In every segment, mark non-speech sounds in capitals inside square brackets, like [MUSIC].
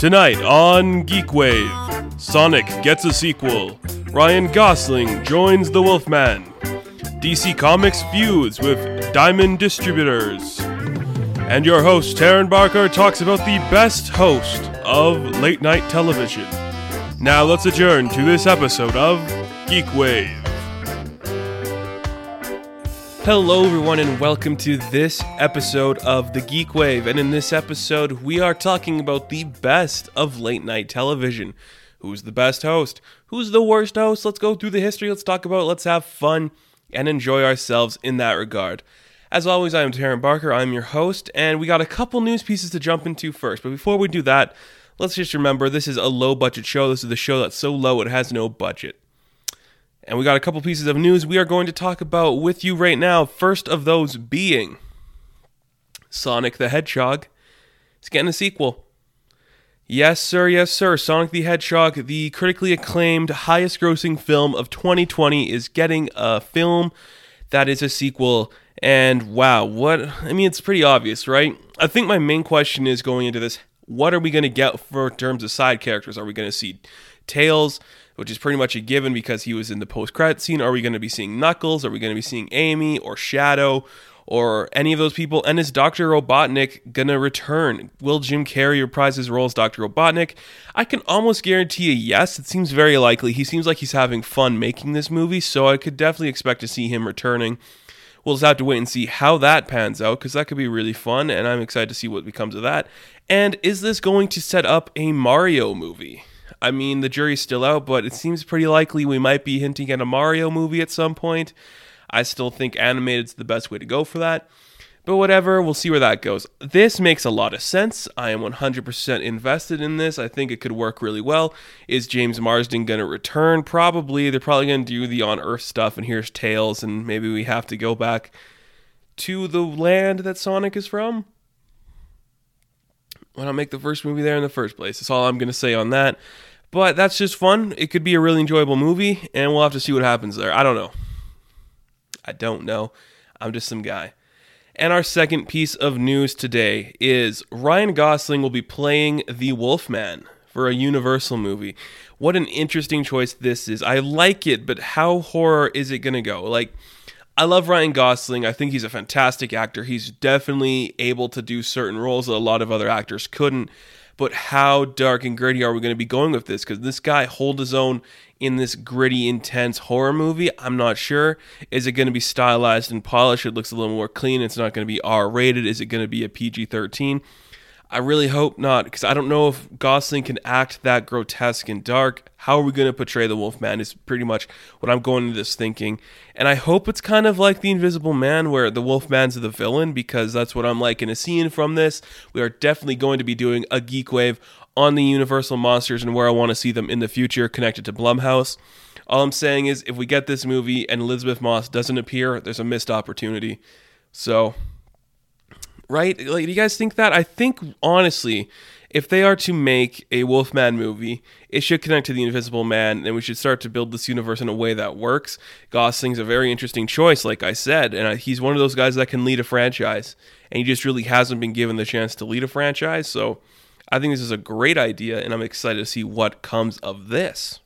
Tonight on Geek Wave, Sonic gets a sequel. Ryan Gosling joins the Wolfman. DC Comics feuds with Diamond Distributors. And your host, Taryn Barker, talks about the best host of late night television. Now let's adjourn to this episode of Geek Wave. Hello, everyone, and welcome to this episode of The Geek Wave. And in this episode, we are talking about the best of late night television. Who's the best host? Who's the worst host? Let's go through the history. Let's talk about it. Let's have fun and enjoy ourselves in that regard. As always, I am Taryn Barker. I'm your host, and we got a couple news pieces to jump into first. But before we do that, let's just remember this is a low budget show. This is the show that's so low it has no budget. And we got a couple pieces of news we are going to talk about with you right now. First of those being Sonic the Hedgehog It's getting a sequel. Yes, sir, yes, sir. Sonic the Hedgehog, the critically acclaimed, highest grossing film of 2020, is getting a film that is a sequel. And wow, what? I mean, it's pretty obvious, right? I think my main question is going into this what are we going to get for terms of side characters? Are we going to see Tails? Which is pretty much a given because he was in the post credit scene. Are we going to be seeing Knuckles? Are we going to be seeing Amy or Shadow or any of those people? And is Dr. Robotnik going to return? Will Jim Carrey reprise his role as Dr. Robotnik? I can almost guarantee a yes. It seems very likely. He seems like he's having fun making this movie, so I could definitely expect to see him returning. We'll just have to wait and see how that pans out because that could be really fun, and I'm excited to see what becomes of that. And is this going to set up a Mario movie? I mean, the jury's still out, but it seems pretty likely we might be hinting at a Mario movie at some point. I still think animated's the best way to go for that. But whatever, we'll see where that goes. This makes a lot of sense. I am 100% invested in this. I think it could work really well. Is James Marsden going to return? Probably. They're probably going to do the on Earth stuff, and here's Tails, and maybe we have to go back to the land that Sonic is from. Why not make the first movie there in the first place? That's all I'm going to say on that. But that's just fun. It could be a really enjoyable movie, and we'll have to see what happens there. I don't know. I don't know. I'm just some guy. And our second piece of news today is Ryan Gosling will be playing the Wolfman for a Universal movie. What an interesting choice this is. I like it, but how horror is it going to go? Like, I love Ryan Gosling. I think he's a fantastic actor. He's definitely able to do certain roles that a lot of other actors couldn't but how dark and gritty are we going to be going with this? Because this guy hold his own in this gritty, intense horror movie. I'm not sure. Is it going to be stylized and polished? It looks a little more clean. It's not going to be R rated. Is it going to be a PG 13? I really hope not, because I don't know if Gosling can act that grotesque and dark. How are we going to portray the Wolfman? Is pretty much what I'm going into this thinking. And I hope it's kind of like The Invisible Man, where the Wolfman's the villain, because that's what I'm like in a scene from this. We are definitely going to be doing a Geek Wave on the Universal Monsters and where I want to see them in the future connected to Blumhouse. All I'm saying is, if we get this movie and Elisabeth Moss doesn't appear, there's a missed opportunity. So right? Like, do you guys think that? I think honestly, if they are to make a Wolfman movie, it should connect to the Invisible Man, and we should start to build this universe in a way that works. Gosling's a very interesting choice, like I said, and he's one of those guys that can lead a franchise, and he just really hasn't been given the chance to lead a franchise. So I think this is a great idea, and I'm excited to see what comes of this.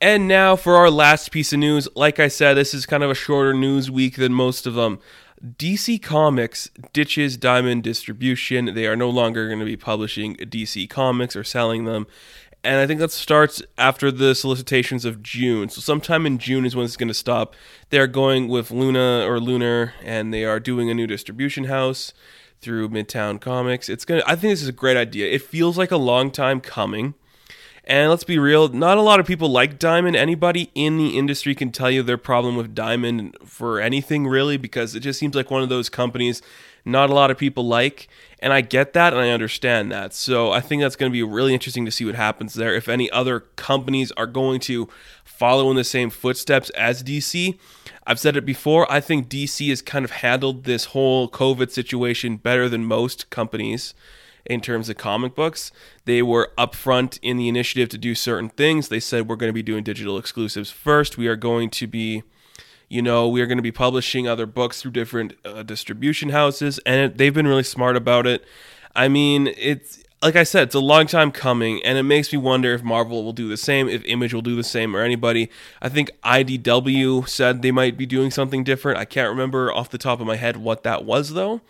And now for our last piece of news. Like I said, this is kind of a shorter news week than most of them. DC Comics ditches Diamond Distribution. They are no longer going to be publishing DC Comics or selling them. And I think that starts after the solicitations of June. So sometime in June is when it's going to stop. They're going with Luna or Lunar, and they are doing a new distribution house through Midtown Comics. It's gonna. I think this is a great idea. It feels like a long time coming. And let's be real, not a lot of people like Diamond. Anybody in the industry can tell you their problem with Diamond for anything really, because it just seems like one of those companies not a lot of people like. And I get that and I understand that. So I think that's going to be really interesting to see what happens there. If any other companies are going to follow in the same footsteps as DC. I've said it before, I think DC has kind of handled this whole COVID situation better than most companies in terms of comic books. They were upfront in the initiative to do certain things. They said we're going to be doing digital exclusives first. We are going to be you know, we are going to be publishing other books through different uh, distribution houses, and they've been really smart about it. I mean, it's like I said, it's a long time coming, and it makes me wonder if Marvel will do the same, if Image will do the same, or anybody. I think IDW said they might be doing something different. I can't remember off the top of my head what that was, though.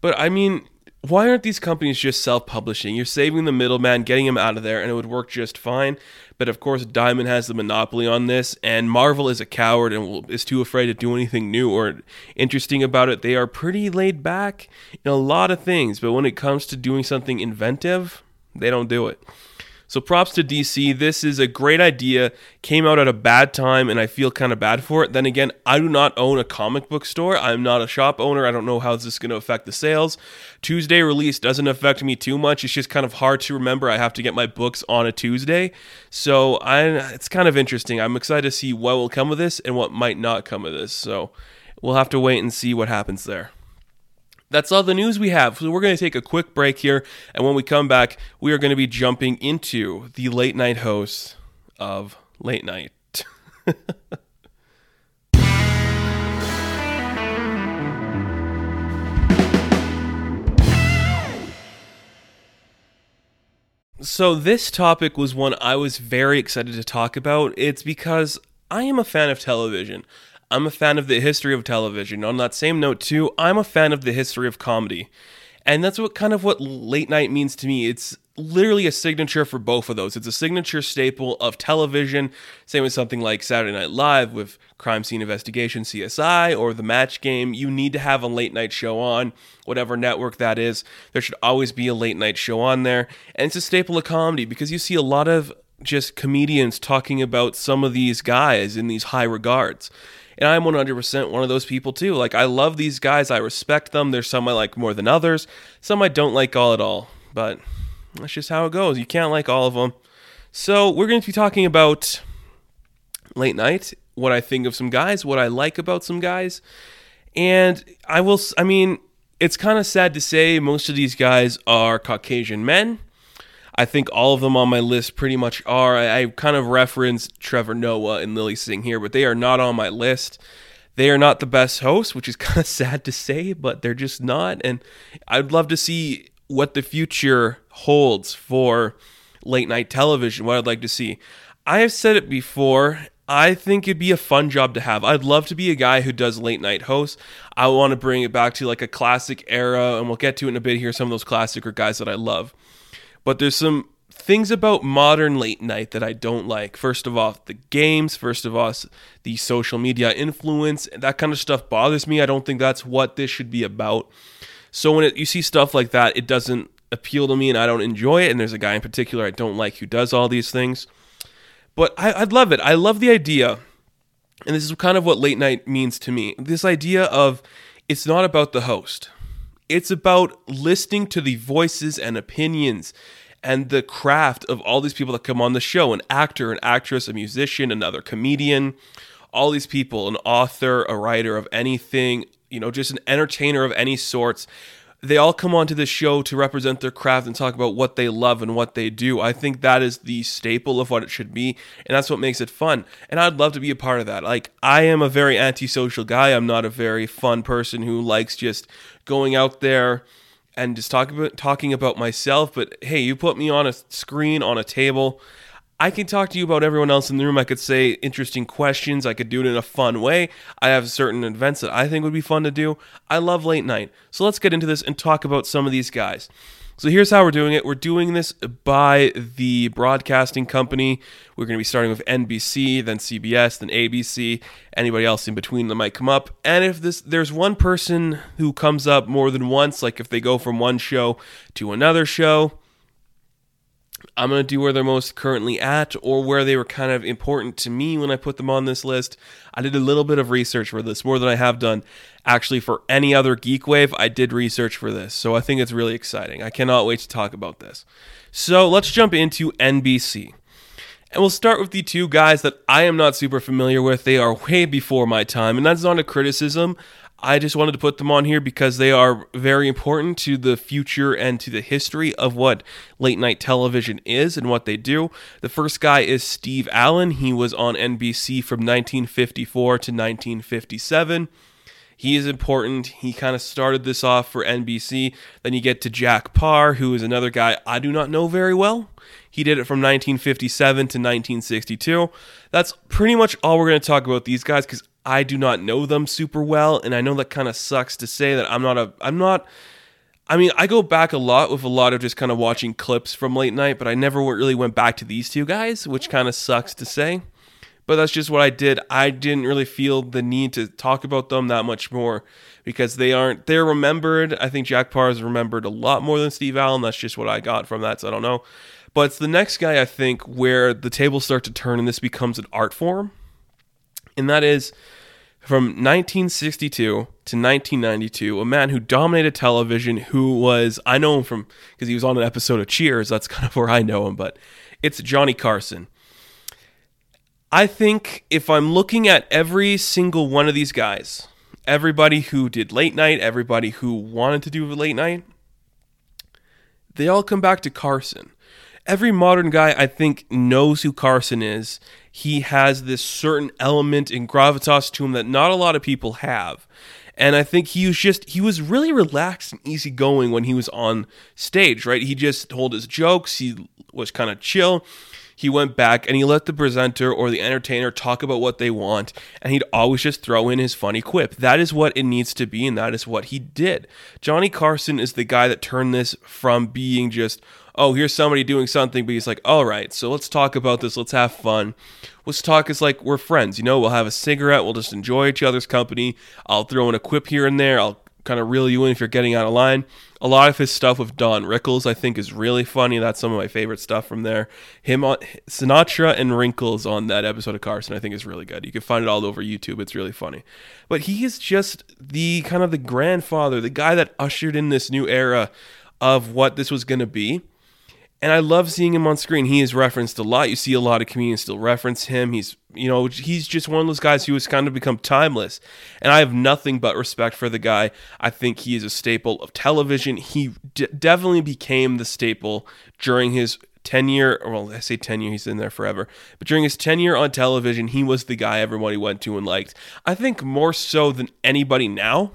But I mean, why aren't these companies just self publishing? You're saving the middleman, getting him out of there, and it would work just fine. But of course, Diamond has the monopoly on this, and Marvel is a coward and is too afraid to do anything new or interesting about it. They are pretty laid back in a lot of things, but when it comes to doing something inventive, they don't do it. So props to DC. This is a great idea. Came out at a bad time, and I feel kind of bad for it. Then again, I do not own a comic book store. I'm not a shop owner. I don't know how this is going to affect the sales. Tuesday release doesn't affect me too much. It's just kind of hard to remember. I have to get my books on a Tuesday, so I it's kind of interesting. I'm excited to see what will come of this and what might not come of this. So we'll have to wait and see what happens there. That's all the news we have. So we're going to take a quick break here, and when we come back, we are going to be jumping into the late night host of Late Night. [LAUGHS] so this topic was one I was very excited to talk about. It's because I am a fan of television. I'm a fan of the history of television. On that same note, too, I'm a fan of the history of comedy. And that's what kind of what late night means to me. It's literally a signature for both of those. It's a signature staple of television. Same with something like Saturday Night Live with Crime Scene Investigation, CSI, or The Match Game. You need to have a late night show on, whatever network that is. There should always be a late night show on there. And it's a staple of comedy because you see a lot of just comedians talking about some of these guys in these high regards. And I'm 100% one of those people too. Like, I love these guys. I respect them. There's some I like more than others. Some I don't like all at all. But that's just how it goes. You can't like all of them. So, we're going to be talking about late night, what I think of some guys, what I like about some guys. And I will, I mean, it's kind of sad to say most of these guys are Caucasian men. I think all of them on my list pretty much are. I, I kind of referenced Trevor Noah and Lilly Singh here, but they are not on my list. They are not the best hosts, which is [LAUGHS] kind of sad to say, but they're just not. And I'd love to see what the future holds for late night television, what I'd like to see. I have said it before. I think it'd be a fun job to have. I'd love to be a guy who does late night hosts. I want to bring it back to like a classic era, and we'll get to it in a bit here. Some of those classic guys that I love. But there's some things about modern late night that I don't like. First of all, the games, first of all, the social media influence, that kind of stuff bothers me. I don't think that's what this should be about. So when it, you see stuff like that, it doesn't appeal to me and I don't enjoy it. And there's a guy in particular I don't like who does all these things. But I, I'd love it. I love the idea. And this is kind of what late night means to me. This idea of it's not about the host. It's about listening to the voices and opinions and the craft of all these people that come on the show an actor, an actress, a musician, another comedian, all these people, an author, a writer of anything, you know, just an entertainer of any sorts. They all come onto the show to represent their craft and talk about what they love and what they do. I think that is the staple of what it should be, and that's what makes it fun. And I'd love to be a part of that. Like, I am a very antisocial guy. I'm not a very fun person who likes just going out there and just talk about, talking about myself. But hey, you put me on a screen, on a table. I can talk to you about everyone else in the room. I could say interesting questions. I could do it in a fun way. I have certain events that I think would be fun to do. I love late night. So let's get into this and talk about some of these guys. So here's how we're doing it. We're doing this by the broadcasting company. We're going to be starting with NBC, then CBS, then ABC. Anybody else in between that might come up. And if this there's one person who comes up more than once, like if they go from one show to another show, I'm going to do where they're most currently at or where they were kind of important to me when I put them on this list. I did a little bit of research for this, more than I have done actually for any other Geek Wave. I did research for this, so I think it's really exciting. I cannot wait to talk about this. So let's jump into NBC. And we'll start with the two guys that I am not super familiar with. They are way before my time, and that's not a criticism. I just wanted to put them on here because they are very important to the future and to the history of what late night television is and what they do. The first guy is Steve Allen. He was on NBC from 1954 to 1957. He is important. He kind of started this off for NBC. Then you get to Jack Paar, who is another guy I do not know very well. He did it from 1957 to 1962. That's pretty much all we're going to talk about these guys because I do not know them super well, and I know that kind of sucks to say that I'm not a I'm not. I mean, I go back a lot with a lot of just kind of watching clips from late night, but I never really went back to these two guys, which kind of sucks to say. But that's just what I did. I didn't really feel the need to talk about them that much more because they aren't they're remembered. I think Jack Paar is remembered a lot more than Steve Allen. That's just what I got from that, so I don't know. But it's the next guy I think where the tables start to turn and this becomes an art form. And that is from 1962 to 1992, a man who dominated television, who was, I know him from, because he was on an episode of Cheers, that's [LAUGHS] kind of where I know him, but it's Johnny Carson. I think if I'm looking at every single one of these guys, everybody who did late night, everybody who wanted to do late night, they all come back to Carson. Every modern guy, I think, knows who Carson is he has this certain element in gravitas to him that not a lot of people have. And I think he was just he was really relaxed and easygoing when he was on stage, right? He just told his jokes, he was kind of chill. He went back and he let the presenter or the entertainer talk about what they want, and he'd always just throw in his funny quip. That is what it needs to be, and that is what he did. Johnny Carson is the guy that turned this from being just oh, here's somebody doing something, but he's like, all right, so let's talk about this. Let's have fun. Let's talk as like we're friends. You know, we'll have a cigarette. We'll just enjoy each other's company. I'll throw in a quip here and there. I'll kind of reel you in if you're getting out of line. A lot of his stuff with Don Rickles, I think, is really funny. That's some of my favorite stuff from there. Him on Sinatra and Rickles on that episode of Carson, I think, is really good. You can find it all over YouTube. It's really funny. But he is just the kind of the grandfather, the guy that ushered in this new era of what this was going to be and I love seeing him on screen. He is referenced a lot. You see a lot of comedians still reference him. He's, you know, he's just one of those guys who has kind of become timeless. And I have nothing but respect for the guy. I think he is a staple of television. He d- definitely became the staple during his tenure. Well, I say tenure, he's in there forever. But during his tenure on television, he was the guy everybody went to and liked. I think more so than anybody now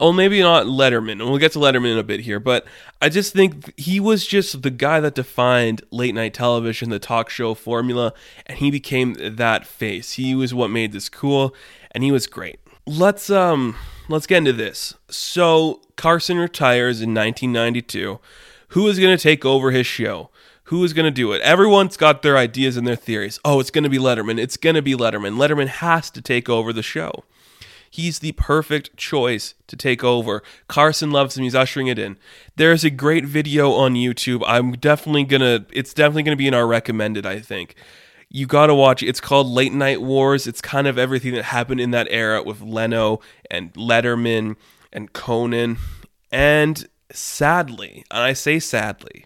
well, maybe not Letterman, and we'll get to Letterman in a bit here, but I just think he was just the guy that defined late night television, the talk show formula, and he became that face. He was what made this cool, and he was great. Let's um let's get into this. So Carson retires in 1992. Who is going to take over his show? Who is going to do it? Everyone's got their ideas and their theories. Oh, it's going to be Letterman. It's going to be Letterman. Letterman has to take over the show. He's the perfect choice to take over. Carson loves him. He's ushering it in. There's a great video on YouTube. I'm definitely gonna. It's definitely gonna be in our recommended. I think you gotta watch it. It's called Late Night Wars. It's kind of everything that happened in that era with Leno and Letterman and Conan. And sadly, and I say sadly,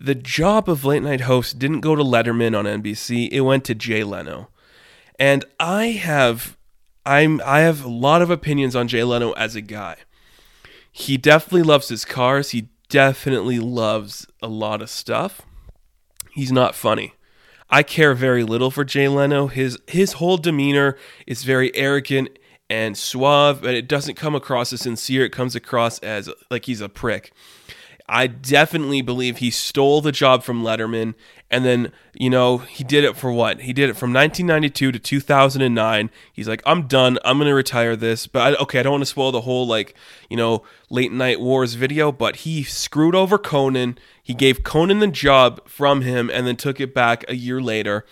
the job of late night host didn't go to Letterman on NBC. It went to Jay Leno. And I have I'm I have a lot of opinions on Jay Leno as a guy. He definitely loves his cars. He definitely loves a lot of stuff. He's not funny. I care very little for Jay Leno. His his whole demeanor is very arrogant and suave, but it doesn't come across as sincere. It comes across as like he's a prick. I definitely believe he stole the job from Letterman. And then, you know, he did it for what? He did it from 1992 to 2009. He's like, I'm done. I'm going to retire this. But I, okay, I don't want to spoil the whole, like, you know, late night wars video, but he screwed over Conan. He gave Conan the job from him and then took it back a year later.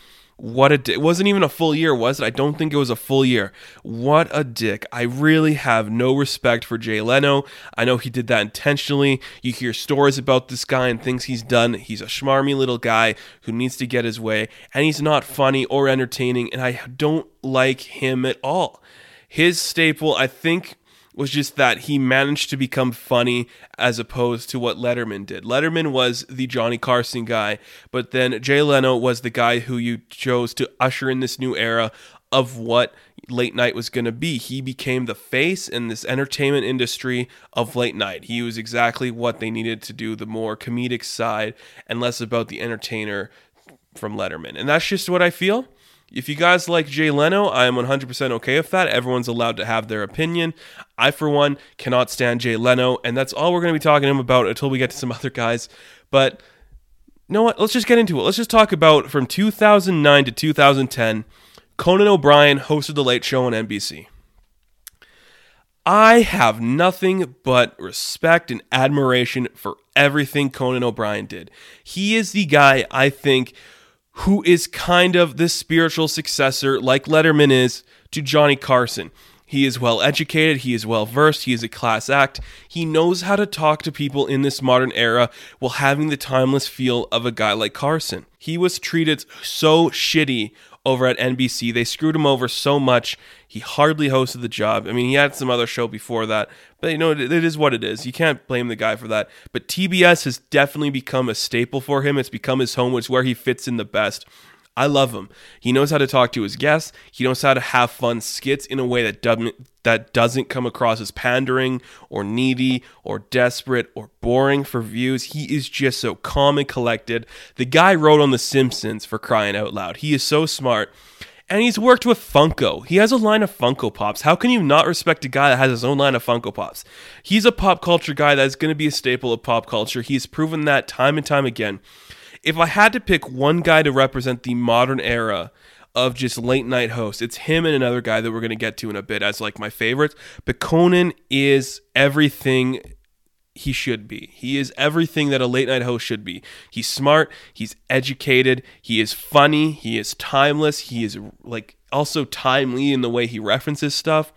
What a dick. It wasn't even a full year, was it? I don't think it was a full year. What a dick. I really have no respect for Jay Leno. I know he did that intentionally. You hear stories about this guy and things he's done. He's a schmarmy little guy who needs to get his way, and he's not funny or entertaining, and I don't like him at all. His staple, I think, was just that he managed to become funny as opposed to what Letterman did. Letterman was the Johnny Carson guy, but then Jay Leno was the guy who you chose to usher in this new era of what late night was going to be. He became the face in this entertainment industry of late night. He was exactly what they needed to do, the more comedic side and less about the entertainer from Letterman. And that's just what I feel If you guys like Jay Leno, I am 100% okay with that. Everyone's allowed to have their opinion. I, for one, cannot stand Jay Leno, and that's all we're going to be talking to him about until we get to some [LAUGHS] other guys. But you know what? Let's just get into it. Let's just talk about from 2009 to 2010, Conan O'Brien hosted The Late Show on NBC. I have nothing but respect and admiration for everything Conan O'Brien did. He is the guy I think who is kind of the spiritual successor, like Letterman is, to Johnny Carson. He is well educated, he is well versed, he is a class act. He knows how to talk to people in this modern era while having the timeless feel of a guy like Carson. He was treated so shitty over at NBC. They screwed him over so much. He hardly hosted the job. I mean, he had some other show before that, but you know, it, it is what it is. You can't blame the guy for that. But TBS has definitely become a staple for him. It's become his home. It's where he fits in the best. I love him. He knows how to talk to his guests. He knows how to have fun skits in a way that doesn't that doesn't come across as pandering or needy or desperate or boring for views. He is just so calm and collected. The guy wrote on The Simpsons for crying out loud. He is so smart. And he's worked with Funko. He has a line of Funko Pops. How can you not respect a guy that has his own line of Funko Pops? He's a pop culture guy that's going to be a staple of pop culture. He's proven that time and time again if I had to pick one guy to represent the modern era of just late night hosts, it's him and another guy that we're going to get to in a bit as like my favorites. But Conan is everything he should be. He is everything that a late night host should be. He's smart, he's educated, he is funny, he is timeless, he is like also timely in the way he references stuff.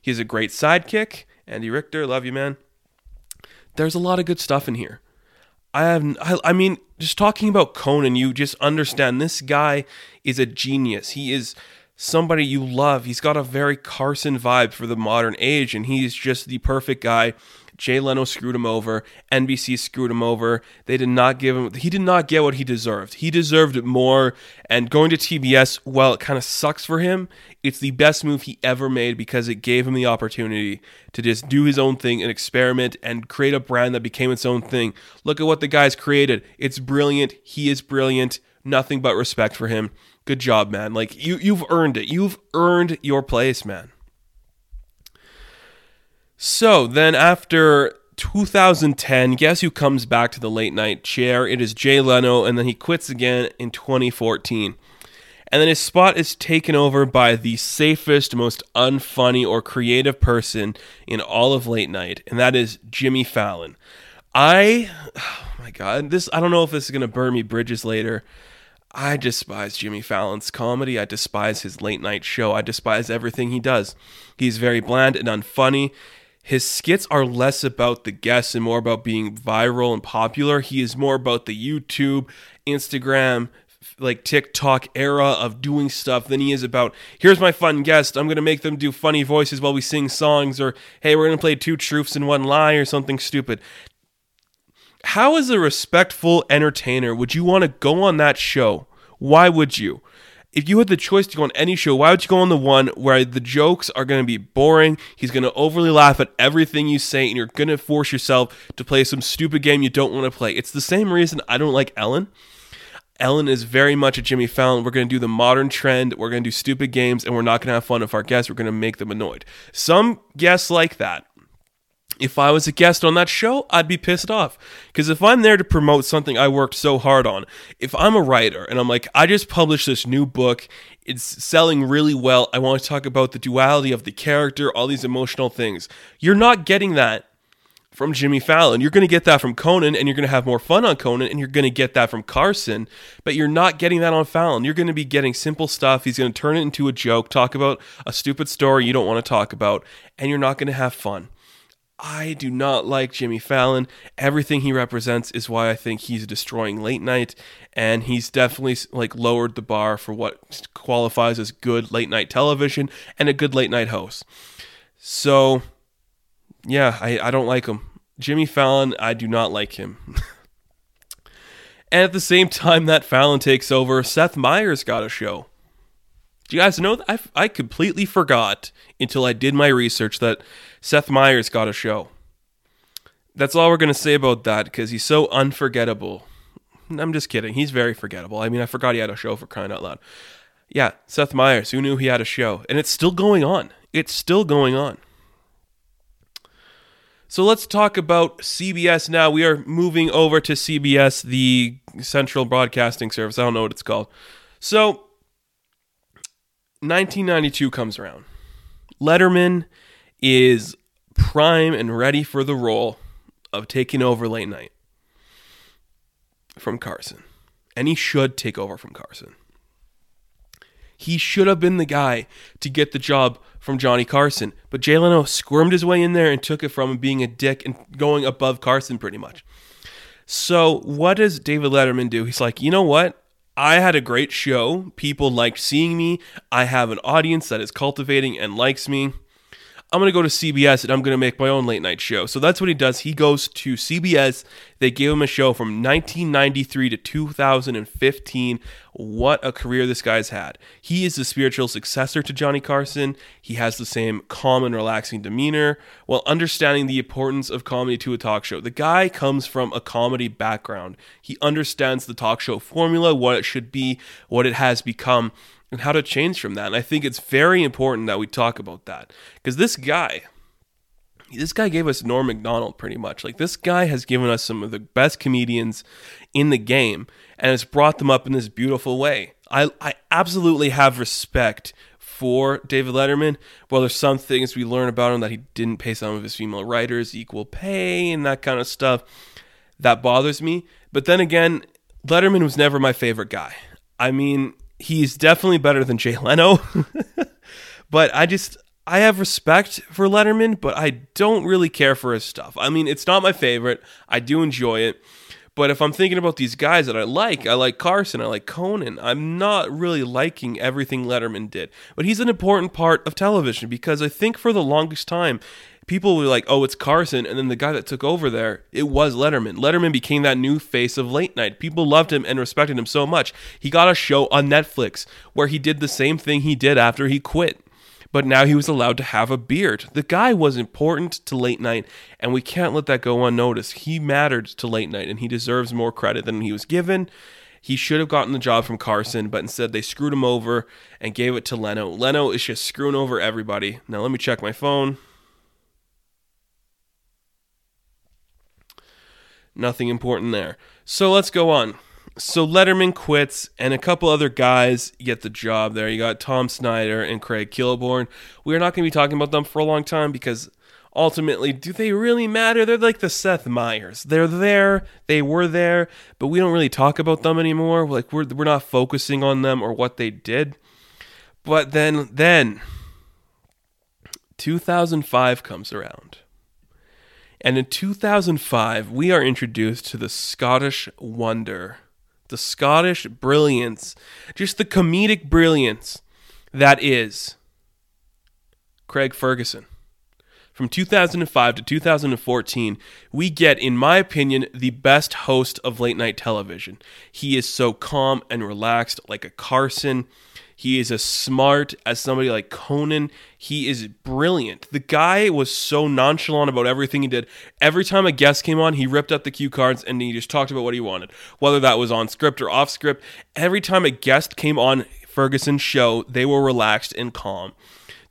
He has a great sidekick. Andy Richter, love you, man. There's a lot of good stuff in here. I have, I, I mean, just talking about Conan, you just understand this guy is a genius. He is somebody you love. He's got a very Carson vibe for the modern age, and he's just the perfect guy Jay Leno screwed him over. NBC screwed him over. They did not give him, he did not get what he deserved. He deserved it more. And going to TBS, while it kind of sucks for him, it's the best move he ever made because it gave him the opportunity to just do his own thing and experiment and create a brand that became its own thing. Look at what the guy's created. It's brilliant. He is brilliant. Nothing but respect for him. Good job, man. Like you you've earned it. You've earned your place, man. So then after 2010, guess who comes back to the late night chair? It is Jay Leno, and then he quits again in 2014. And then his spot is taken over by the safest, most unfunny or creative person in all of late night, and that is Jimmy Fallon. I, oh [SIGHS] my God, this, I don't know if this is going to burn me bridges later. I despise Jimmy Fallon's comedy. I despise his late night show. I despise everything he does. He's very bland and unfunny his skits are less about the guests and more about being viral and popular. He is more about the YouTube, Instagram, like TikTok era of doing stuff than he is about here's my fun guest. I'm gonna make them do funny voices while we sing songs, or hey, we're gonna play two truths and one lie, or something stupid. How, as a respectful entertainer, would you want to go on that show? Why would you? If you had the choice to go on any show, why would you go on the one where the jokes are going to be boring? He's going to overly laugh at everything you say, and you're going to force yourself to play some stupid game you don't want to play. It's the same reason I don't like Ellen. Ellen is very much a Jimmy Fallon. We're going to do the modern trend. We're going to do stupid games, and we're not going to have fun with our guests. We're going to make them annoyed. Some guests like that if I was a guest on that show, I'd be pissed off. Because if I'm there to promote something I worked so hard on, if I'm a writer and I'm like, I just published this new book, it's selling really well, I want to talk about the duality of the character, all these emotional things. You're not getting that from Jimmy Fallon. You're going to get that from Conan and you're going to have more fun on Conan and you're going to get that from Carson, but you're not getting that on Fallon. You're going to be getting simple stuff. He's going to turn it into a joke, talk about a stupid story you don't want to talk about, and you're not going to have fun. I do not like Jimmy Fallon. Everything he represents is why I think he's destroying late night, and he's definitely like lowered the bar for what qualifies as good late night television and a good late night host. So, yeah, I, I don't like him. Jimmy Fallon, I do not like him. [LAUGHS] and at the same time that Fallon takes over, Seth Meyers got a show. Do you guys know that? I, I completely forgot until I did my research that Seth Meyers got a show. That's all we're going to say about that because he's so unforgettable. I'm just kidding. He's very forgettable. I mean, I forgot he had a show for crying out loud. Yeah, Seth Meyers, who knew he had a show? And it's still going on. It's still going on. So let's talk about CBS now. We are moving over to CBS, the Central Broadcasting Service. I don't know what it's called. So 1992 comes around. Letterman is prime and ready for the role of taking over late night from Carson. And he should take over from Carson. He should have been the guy to get the job from Johnny Carson. But Jay Leno squirmed his way in there and took it from him being a dick and going above Carson pretty much. So, what does David Letterman do? He's like, you know what? I had a great show. People liked seeing me. I have an audience that is cultivating and likes me. I'm going to go to CBS and I'm going to make my own late night show. So that's what he does. He goes to CBS. They gave him a show from 1993 to 2015. What a career this guy's had. He is the spiritual successor to Johnny Carson. He has the same calm and relaxing demeanor while understanding the importance of comedy to a talk show. The guy comes from a comedy background. He understands the talk show formula, what it should be, what it has become and how to change from that. And I think it's very important that we talk about that because this guy, this guy gave us Norm Macdonald pretty much. Like this guy has given us some of the best comedians in the game and has brought them up in this beautiful way. I, I absolutely have respect for David Letterman. Well, there's some things we learn about him that he didn't pay some of his female writers equal pay and that kind of stuff. That bothers me. But then again, Letterman was never my favorite guy. I mean, he's definitely better than Jay Leno. [LAUGHS] but I just I have respect for Letterman, but I don't really care for his stuff. I mean, it's not my favorite. I do enjoy it. But if I'm thinking about these guys that I like, I like Carson, I like Conan. I'm not really liking everything Letterman did. But he's an important part of television because I think for the longest time, people were like, "Oh, it's Carson," and then the guy that took over there, it was Letterman. Letterman became that new face of late night. People loved him and respected him so much. He got a show on Netflix where he did the same thing he did after he quit. But now he was allowed to have a beard. The guy was important to late night, and we can't let that go unnoticed. He mattered to late night, and he deserves more credit than he was given. He should have gotten the job from Carson, but instead they screwed him over and gave it to Leno. Leno is just screwing over everybody. Now, let me check my phone. Nothing important there. So let's go on. So Letterman quits, and a couple other guys get the job there. You got Tom Snyder and Craig Kilborn. We're not going to be talking about them for a long time because ultimately, do they really matter? They're like the Seth Meyers. They're there, they were there, but we don't really talk about them anymore. Like we're we're not focusing on them or what they did. But then then 2005 comes around. And in 2005, we are introduced to the Scottish wonder, the Scottish brilliance, just the comedic brilliance that is Craig Ferguson. From 2005 to 2014, we get, in my opinion, the best host of late night television. He is so calm and relaxed, like a Carson. He is as smart as somebody like Conan. He is brilliant. The guy was so nonchalant about everything he did. Every time a guest came on, he ripped up the cue cards and he just talked about what he wanted, whether that was on script or off script. Every time a guest came on Ferguson's show, they were relaxed and calm.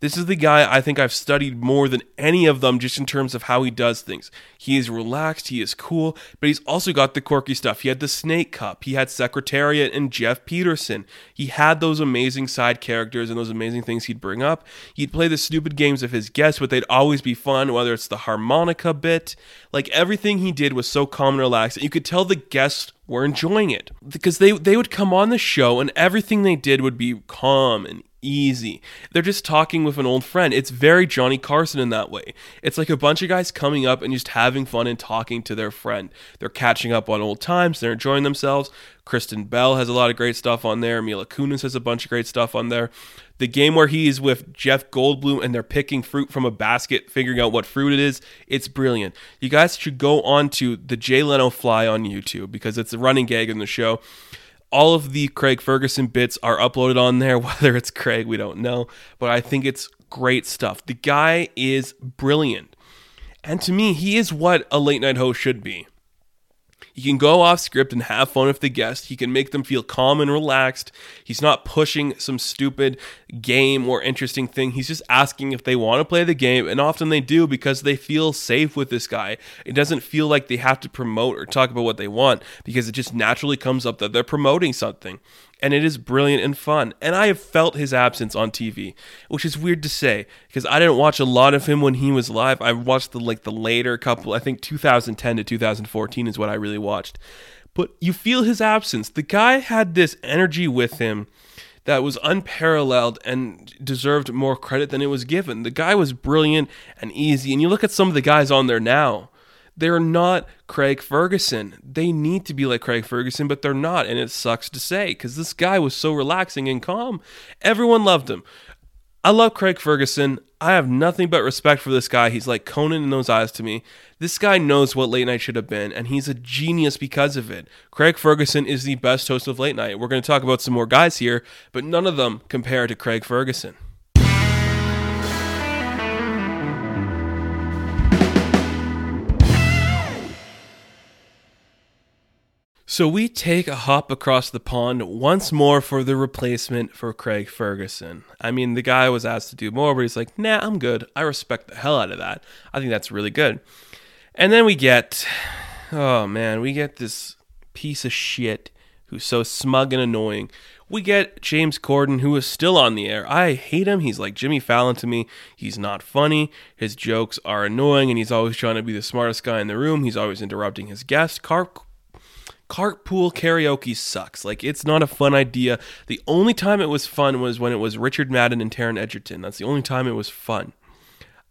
This is the guy I think I've studied more than any of them just in terms of how he does things. He is relaxed, he is cool, but he's also got the quirky stuff. He had the Snake Cup, he had Secretariat and Geoff Peterson. He had those amazing side characters and those amazing things he'd bring up. He'd play the stupid games of his guests, but they'd always be fun, whether it's the harmonica bit. Like everything he did was so calm and relaxed. And you could tell the guests were enjoying it because they they would come on the show and everything they did would be calm and easy. They're just talking with an old friend. It's very Johnny Carson in that way. It's like a bunch of guys coming up and just having fun and talking to their friend. They're catching up on old times, they're enjoying themselves. Kristen Bell has a lot of great stuff on there. Mila Kunis has a bunch of great stuff on there. The game where he's with Jeff Goldblum and they're picking fruit from a basket, figuring out what fruit it is, it's brilliant. You guys should go on to the Jay Leno Fly on YouTube because it's a running gag in the show all of the Craig Ferguson bits are uploaded on there. [LAUGHS] Whether it's Craig, we don't know, but I think it's great stuff. The guy is brilliant. And to me, he is what a late night host should be. He can go off script and have fun with the guest. He can make them feel calm and relaxed. He's not pushing some stupid game or interesting thing. He's just asking if they want to play the game, and often they do because they feel safe with this guy. It doesn't feel like they have to promote or talk about what they want because it just naturally comes up that they're promoting something and it is brilliant and fun. And I have felt his absence on TV, which is weird to say because I didn't watch a lot of him when he was live. I watched the like the later couple, I think 2010 to 2014 is what I really watched. But you feel his absence. The guy had this energy with him that was unparalleled and deserved more credit than it was given. The guy was brilliant and easy. And you look at some of the guys on there now they're not Craig Ferguson. They need to be like Craig Ferguson, but they're not. And it sucks to say because this guy was so relaxing and calm. Everyone loved him. I love Craig Ferguson. I have nothing but respect for this guy. He's like Conan in those eyes to me. This guy knows what late night should have been, and he's a genius because of it. Craig Ferguson is the best host of late night. We're going to talk about some more guys here, but none of them compare to Craig Ferguson. So we take a hop across the pond once more for the replacement for Craig Ferguson. I mean, the guy was asked to do more, but he's like, nah, I'm good. I respect the hell out of that. I think that's really good. And then we get, oh man, we get this piece of shit who's so smug and annoying. We get James Corden, who is still on the air. I hate him. He's like Jimmy Fallon to me. He's not funny. His jokes are annoying, and he's always trying to be the smartest guy in the room. He's always interrupting his guests. Car- carpool karaoke sucks. Like it's not a fun idea. The only time it was fun was when it was Richard Madden and Taron Egerton. That's the only time it was fun.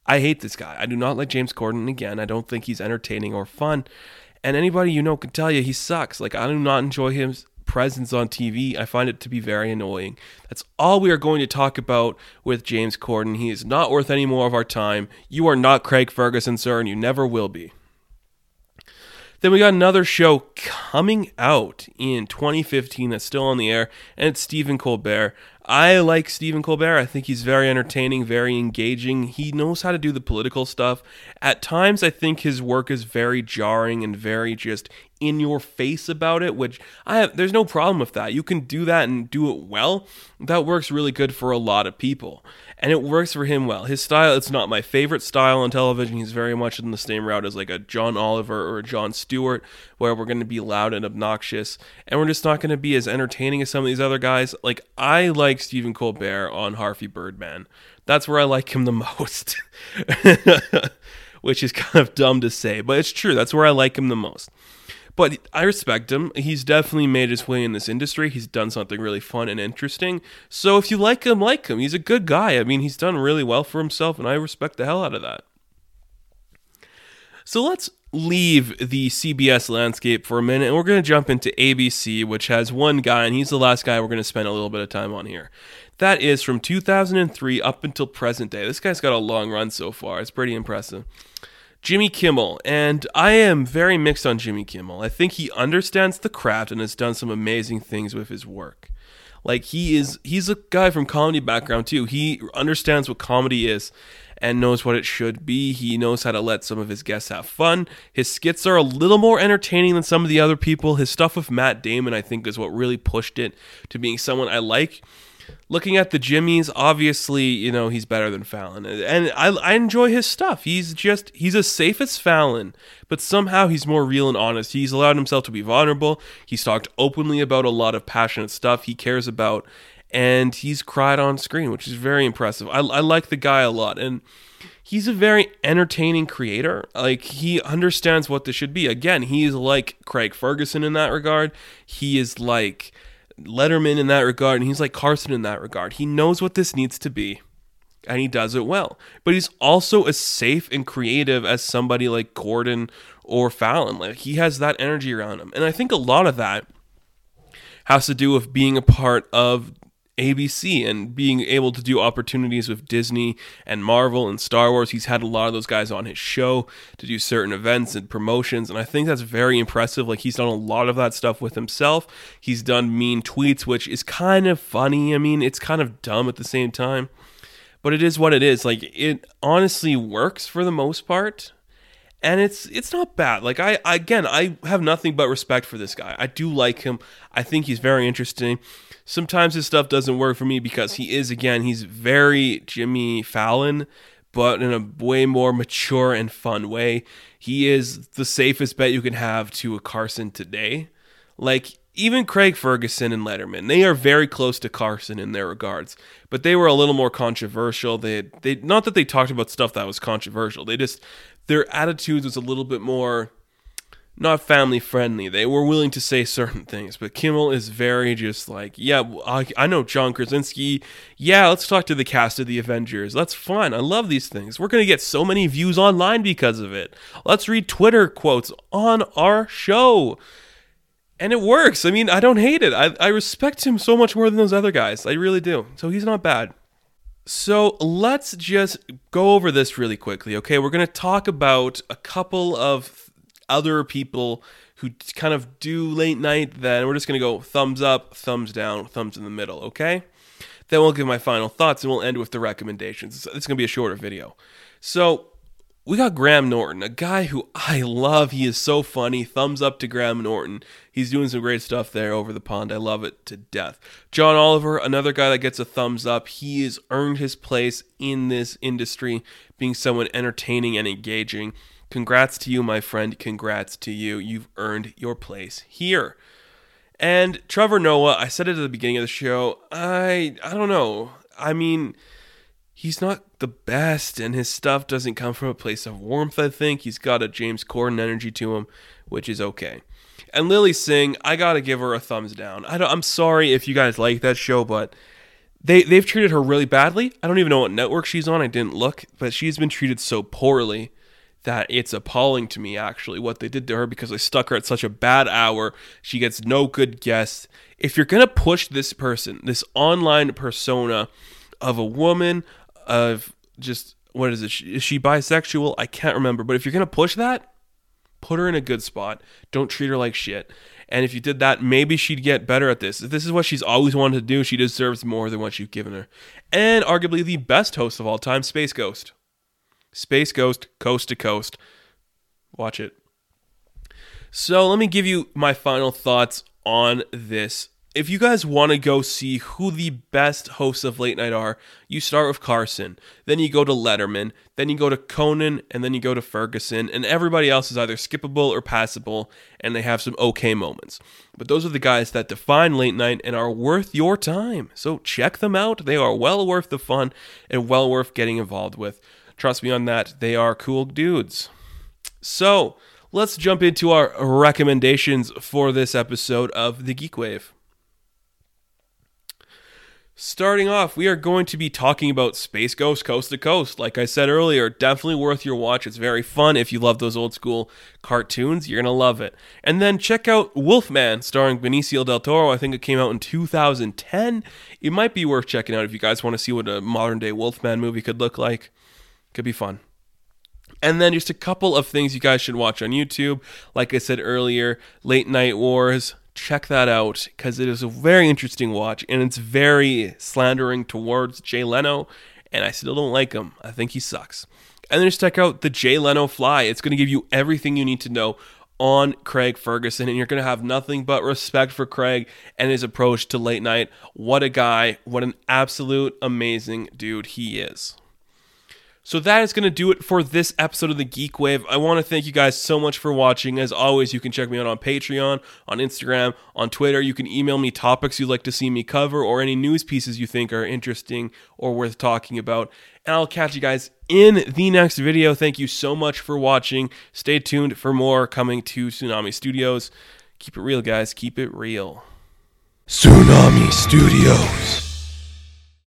I hate this guy. I do not like James Corden again. I don't think he's entertaining or fun. And anybody you know can tell you he sucks. Like I do not enjoy his presence on TV. I find it to be very annoying. That's all we are going to talk about with James Corden. He is not worth any more of our time. You are not Craig Ferguson, sir, and you never will be. Then we got another show coming out in 2015 that's still on the air, and it's Stephen Colbert. I like Stephen Colbert. I think he's very entertaining, very engaging. He knows how to do the political stuff. At times, I think his work is very jarring and very just in your face about it, which I have, there's no problem with that. You can do that and do it well. That works really good for a lot of people. And it works for him well. His style, it's not my favorite style on television. He's very much in the same route as like a John Oliver or a Jon Stewart, where we're going to be loud and obnoxious, and we're just not going to be as entertaining as some of these other guys. Like, I like Stephen Colbert on Harvey Birdman. That's where I like him the most. [LAUGHS] Which is kind of dumb to say, but it's true. That's where I like him the most. But I respect him. He's definitely made his way in this industry. He's done something really fun and interesting. So if you like him, like him. He's a good guy. I mean, he's done really well for himself, and I respect the hell out of that. So let's leave the CBS landscape for a minute and we're going to jump into ABC, which has one guy, and he's the last guy we're going to spend a little bit of time on here. That is from 2003 up until present day. This guy's got a long run so far. It's pretty impressive. Jimmy Kimmel, and I am very mixed on Jimmy Kimmel. I think he understands the craft and has done some amazing things with his work. Like he is he's a guy from comedy background too. He understands what comedy is and knows what it should be. He knows how to let some of his guests have fun. His skits are a little more entertaining than some of the other people. His stuff with Matt Damon I think is what really pushed it to being someone I like looking at the Jimmys, obviously, you know, he's better than Fallon. And I, I enjoy his stuff. He's just, he's as safe as Fallon, but somehow he's more real and honest. He's allowed himself to be vulnerable. He's talked openly about a lot of passionate stuff he cares about, and he's cried on screen, which is very impressive. I, I like the guy a lot. And, he's a very entertaining creator. Like he understands what this should be. Again, he's like Craig Ferguson in that regard. He is like Letterman in that regard, and he's like Carson in that regard. He knows what this needs to be, and he does it well. But he's also as safe and creative as somebody like Corden or Fallon. Like he has that energy around him, and I think a lot of that has to do with being a part of ABC and being able to do opportunities with Disney and Marvel and Star Wars. He's had a lot of those guys on his show to do certain events and promotions, and I think that's very impressive. Like he's done a lot of that stuff with himself. He's done mean tweets, which is kind of funny. I mean, it's kind of dumb at the same time, but it is what it is. Like it honestly works for the most part. and it's it's not bad. Like I, I again, I have nothing but respect for this guy. I do like him. I think he's very interesting. Sometimes his stuff doesn't work for me because he is again, he's very Jimmy Fallon, but in a way more mature and fun way. He is the safest bet you can have to a Carson today. Like even Craig Ferguson and Letterman, they are very close to Carson in their regards, but they were a little more controversial. They they not that they talked about stuff that was controversial. They just their attitudes was a little bit more not family friendly. They were willing to say certain things, but Kimmel is very just like, yeah, I, I know John Krasinski. Yeah, let's talk to the cast of the Avengers. That's fun. I love these things. We're going to get so many views online because of it. Let's read Twitter quotes on our show. And it works. I mean, I don't hate it. I, I respect him so much more than those other guys. I really do. So he's not bad. So let's just go over this really quickly, okay? We're going to talk about a couple of other people who kind of do late night, then we're just going to go thumbs up, thumbs down, thumbs in the middle, okay? Then we'll give my final thoughts and we'll end with the recommendations. It's going to be a shorter video. So we got Graham Norton, a guy who I love. He is so funny. Thumbs up to Graham Norton. He's doing some great stuff there over the pond. I love it to death. John Oliver, another guy that gets a thumbs up. He has earned his place in this industry, being someone entertaining and engaging. Congrats to you, my friend. Congrats to you. You've earned your place here. And Trevor Noah, I said it at the beginning of the show. I I don't know. I mean, he's not the best, and his stuff doesn't come from a place of warmth, I think. He's got a James Corden energy to him, which is okay. And Lilly Singh, I gotta give her a thumbs down. I am sorry if you guys like that show, but they they've treated her really badly. I don't even know what network she's on. I didn't look, but she's been treated so poorly that it's appalling to me actually what they did to her because they stuck her at such a bad hour. She gets no good guests. If you're gonna push this person, this online persona of a woman of just what is it? Is she bisexual? I can't remember. But if you're gonna push that, put her in a good spot. Don't treat her like shit. And if you did that, maybe she'd get better at this. If this is what she's always wanted to do, she deserves more than what you've given her. And arguably the best host of all time, Space Ghost. Space Ghost, coast to coast. Watch it. So let me give you my final thoughts on this if you guys want to go see who the best hosts of late night are, you start with Carson, then you go to Letterman, then you go to Conan, and then you go to Ferguson, and everybody else is either skippable or passable, and they have some okay moments. But those are the guys that define late night and are worth your time. So check them out. They are well worth the fun and well worth getting involved with. Trust me on that, they are cool dudes. So let's jump into our recommendations for this episode of The Geek Wave. Starting off, we are going to be talking about Space Ghost Coast to Coast. Like I said earlier, definitely worth your watch. It's very fun. If you love those old school cartoons, you're going to love it. And then check out Wolfman, starring Benicio del Toro. I think it came out in 2010. It might be worth checking out if you guys want to see what a modern day Wolfman movie could look like. Could be fun. And then just a couple of things you guys should watch on YouTube. Like I said earlier, Late Night Wars, check that out because it is a very interesting watch and it's very slandering towards Jay Leno, and I still don't like him. I think he sucks. And then just check out the Jay Leno Fly. It's going to give you everything you need to know on Craig Ferguson, and you're going to have nothing but respect for Craig and his approach to late night. What a guy. What an absolute amazing dude he is. So that is going to do it for this episode of the Geek Wave. I want to thank you guys so much for watching. As always, you can check me out on Patreon, on Instagram, on Twitter. You can email me topics you'd like to see me cover or any news pieces you think are interesting or worth talking about. And I'll catch you guys in the next video. Thank you so much for watching. Stay tuned for more coming to Tsunami Studios. Keep it real, guys. Keep it real. Tsunami Studios.